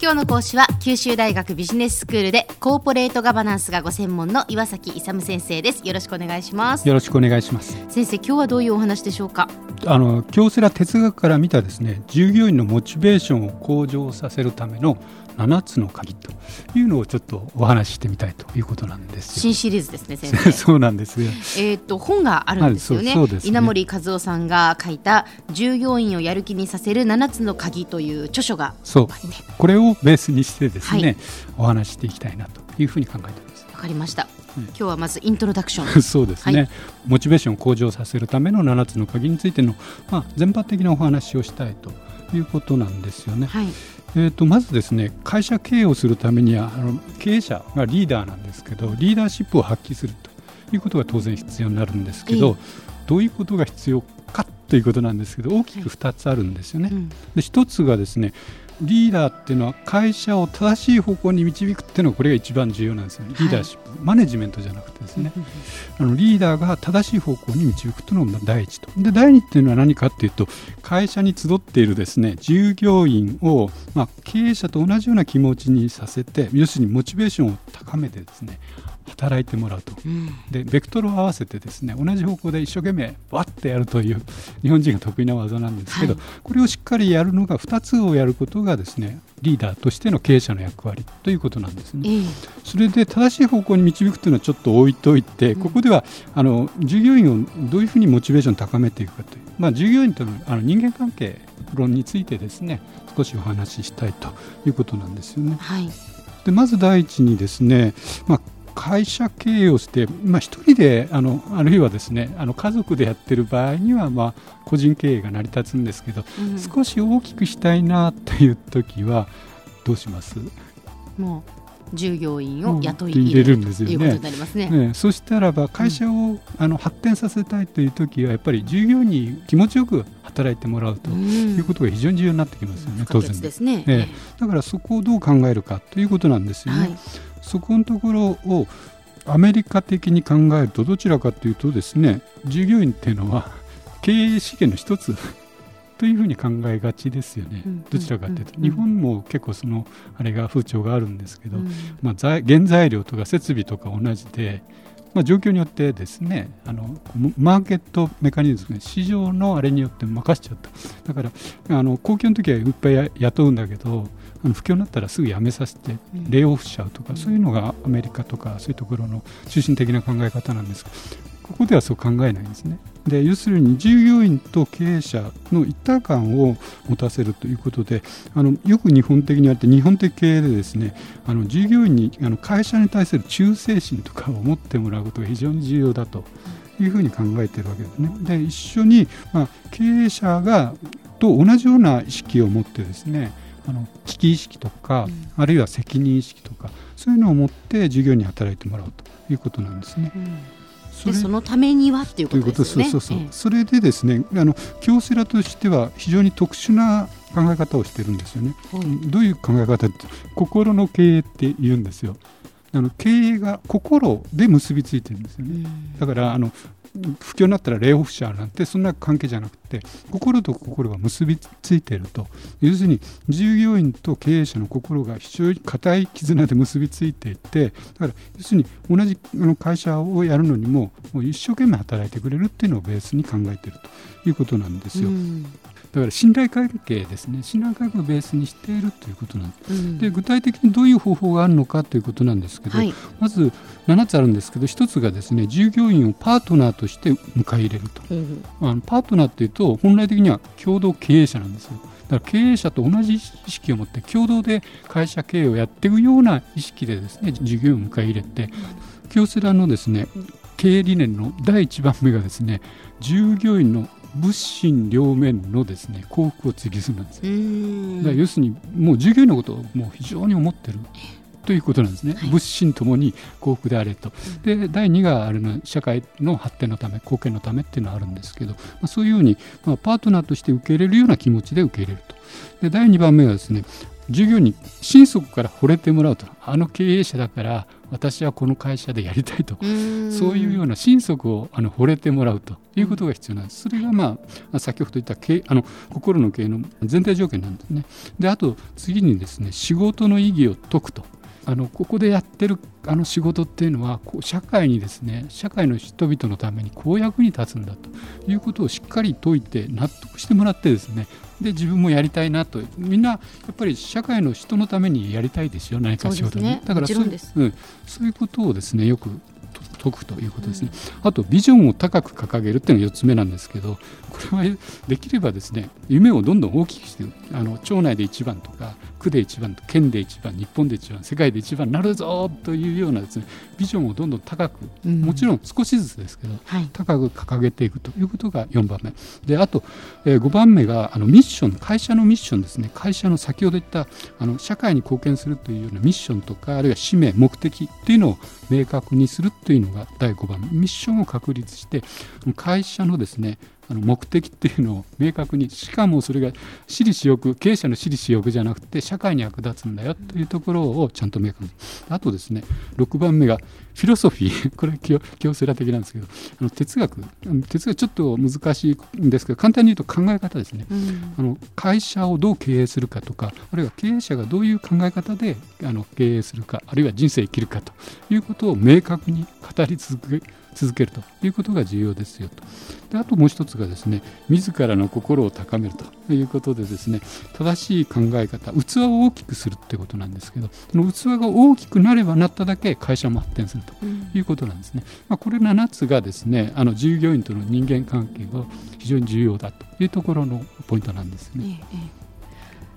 今日の講師は九州大学ビジネススクールでコーポレートガバナンスがご専門の岩崎勇先生です。よろしくお願いします。よろしくお願いします。先生今日はどういうお話でしょうか？あの京セラ哲学から見たですね従業員のモチベーションを向上させるための7つの鍵というのをちょっとお話ししてみたいということなんです新シリーズですね先生。そうなんですよえっ、と本があるんですよね。ね、稲森和夫さんが書いた従業員をやる気にさせる7つの鍵という著書がそう。これをベースにしてですね、はい、お話していきたいなというふうに考えています。わかりました。今日はまずイントロダクション。そうですね、はい、モチベーションを向上させるための7つの鍵についての、まあ、全般的なお話をしたいということなんですよね。はい。えーと、まずですね会社経営をするためにはあの経営者がリーダーなんですけどリーダーシップを発揮するということが当然必要になるんですけど、どういうことが必要かということなんですけど大きく2つあるんですよね。はいうん、で1つがですねリーダーっていうのは会社を正しい方向に導くっていうのはこれが一番重要なんですよね、リーダーシップ、はい、マネジメントじゃなくてですね、あのリーダーが正しい方向に導くというのが第一と、で第二っていうのは何かっていうと、会社に集っているですね従業員を、まあ、経営者と同じような気持ちにさせて、要するにモチベーションを高めてですね働いてもらうと、うん、でベクトルを合わせてですね同じ方向で一生懸命わってやるという日本人が得意な技なんですけど、はい、これをしっかりやるのが2つをやることがですねリーダーとしての経営者の役割ということなんですね。えー、それで正しい方向に導くというのはちょっと置いといて、ここではあの従業員をどういうふうにモチベーションを高めていくかという、まあ、従業員とのあの人間関係論についてですね少しお話ししたいということなんですよね。はい、でまず第一にですね、まあ会社経営をして、まあ、1人であのあるいはですねあの家族でやってる場合には、まあ、個人経営が成り立つんですけど、うん、少し大きくしたいなという時はどうします？もう従業員を雇い入れるんですよね。ねねそしたらば会社を、うん、あの発展させたいという時はやっぱり従業員に気持ちよく働いてもらうということが非常に重要になってきますよね、うん、当然で。すね、ね、だからそこをどう考えるかということなんですよね。はいそこのところをアメリカ的に考えるとどちらかというとですね従業員っていうのは 経営資源の一つ というふうに考えがちですよね、どちらかというと、日本も結構そのあれが風潮があるんですけど、まあ、原材料とか設備とか同じで、まあ、状況によってですねあのマーケットメカニズム市場のあれによって任せちゃった。だからあの公共の時はいっぱい雇うんだけどあの不況になったらすぐ辞めさせてレイオフしちゃうとか、そういうのがアメリカとかそういうところの中心的な考え方なんです。がここではそう考えないんですね。で要するに従業員と経営者の一体感を持たせるということであのよく日本的にあって日本的経営でですねあの従業員にあの会社に対する忠誠心とかを持ってもらうことが非常に重要だというふうに考えているわけですね。で一緒に、まあ、経営者がと同じような意識を持ってですねあの危機意識とか、うん、あるいは責任意識とかそういうのを持って従業員に働いてもらうということなんですね。うんそそのためにはっていうことですね。そうそうそう、ええ、それでですね、あの京セラとしては非常に特殊な考え方をしてるんですよね。はい、どういう考え方って心の経営って言うんですよ。あの経営が心で結びついてるんですよね。だからあの不況になったらレイオフ者なんてそんな関係じゃなくて心と心が結びついていると要するに従業員と経営者の心が非常に固い絆で結びついていてだから要するに同じ会社をやるのにももう一生懸命働いてくれるっていうのをベースに考えているということなんですよ。だから信頼関係ですね。信頼関係をベースにしているということなんです、うん、で具体的にどういう方法があるのかということなんですけど、はい、まず7つあるんですけど1つがですね従業員をパートナーとして迎え入れると、うん、あのパートナーっていうと本来的には共同経営者なんですよ。だから経営者と同じ意識を持って共同で会社経営をやっていくような意識でですね従業員を迎え入れて京セラのですね経営理念の第1番目がですね従業員の物心両面のですね幸福を追求するんです。よ。だから要するにもう従業員のことをもう非常に思ってる。ということなんですね、はい、物心ともに幸福であれと、で第2があるの社会の発展のため貢献のためっていうのはあるんですけど、まあ、そういうように、まあ、パートナーとして受け入れるような気持ちで受け入れると。で第2番目はですね従業員に心底から惚れてもらうと。あの経営者だから私はこの会社でやりたいとそういうような心底をあの惚れてもらうということが必要なんです。それが、まあ、先ほど言った経あの心の経営の前提条件なんですね。であと次にですね仕事の意義を解くとあのここでやってるあの仕事っていうのはこう社会にですね社会の人々のために公約に立つんだということをしっかり解いて納得してもらってですねで自分もやりたいなとみんなやっぱり社会の人のためにやりたいですよ何か仕事に、ね、だからそう,、うん、そういうことをですねよく解くということですね、うん、あとビジョンを高く掲げるっていうのが4つ目なんですけどこれはできればですね夢をどんどん大きくしてあの町内で一番とか区で一番と県で一番日本で一番世界で一番なるぞというようなですねビジョンをどんどん高く、うん、もちろん少しずつですけど、はい、高く掲げていくということが4番目。であと、えー、5番目があのミッション会社のミッションですね。会社の先ほど言ったあの社会に貢献するというようなミッションとかあるいは使命目的というのを明確にするというのが第5番ミッションを確立して会社のですねあの目的っていうのを明確にしかもそれが私利私欲経営者の私利私欲じゃなくて社会に役立つんだよというところをちゃんと明確に。あとですね6番目がフィロソフィー。これ京セラ的なんですけどあの哲学。哲学ちょっと難しいんですけど簡単に言うと考え方ですね、うん、あの会社をどう経営するかとかあるいは経営者がどういう考え方であの経営するかあるいは人生生きるかということを明確に語り続け続けるということが重要ですよと。であともう一つがですね自らの心を高めるということでですね正しい考え方器を大きくするってことなんですけどその器が大きくなればなっただけ会社も発展するということなんですね、うん、まあ、これ7つがですねあの従業員との人間関係が非常に重要だというところのポイントなんですね。ええ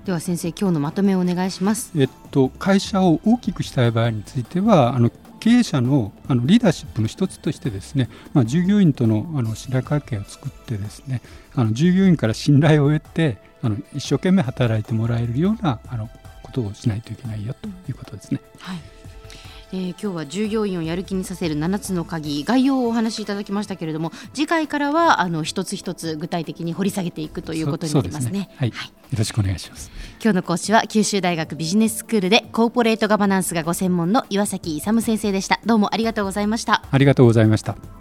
では先生今日のまとめをお願いします。えっと会社を大きくしたい場合についてはあの経営者のあのリーダーシップの一つとしてですね、まあ、従業員とのあの信頼関係を作ってですねあの従業員から信頼を得てあの一生懸命働いてもらえるようなあのことをしないといけないよということですね。はいえー、今日は従業員をやる気にさせる7つの鍵概要をお話しいただきましたけれども次回からはあの一つ一つ具体的に掘り下げていくということになりますね。すね。はい、はい、よろしくお願いします。今日の講師は九州大学ビジネススクールでコーポレートガバナンスがご専門の岩崎勇先生でした。どうもありがとうございました。ありがとうございました